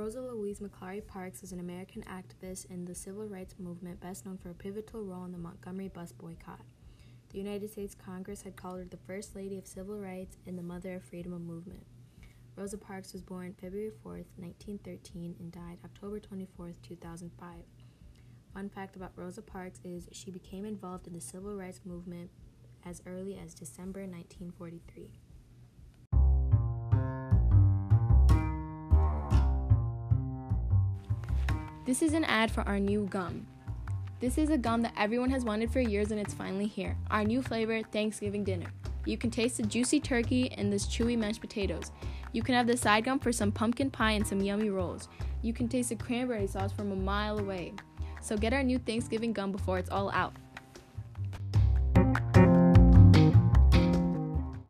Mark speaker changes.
Speaker 1: Rosa Louise McCauley Parks is an American activist in the civil rights movement, best known for a pivotal role in the Montgomery bus boycott. The United States Congress had called her the First Lady of Civil Rights and the Mother of Freedom of movement. Rosa Parks was born February 4, 1913, and died October 24, 2005. Fun fact about Rosa Parks is she became involved in the civil rights movement as early as December 1943. This is an ad for our new gum. This is a gum that everyone has wanted for years and it's finally here. Our new flavor, Thanksgiving dinner. You can taste the juicy turkey and this chewy mashed potatoes. You can have the side gum for some pumpkin pie and some yummy rolls. You can taste the cranberry sauce from a mile away. So get our new Thanksgiving gum before it's all out.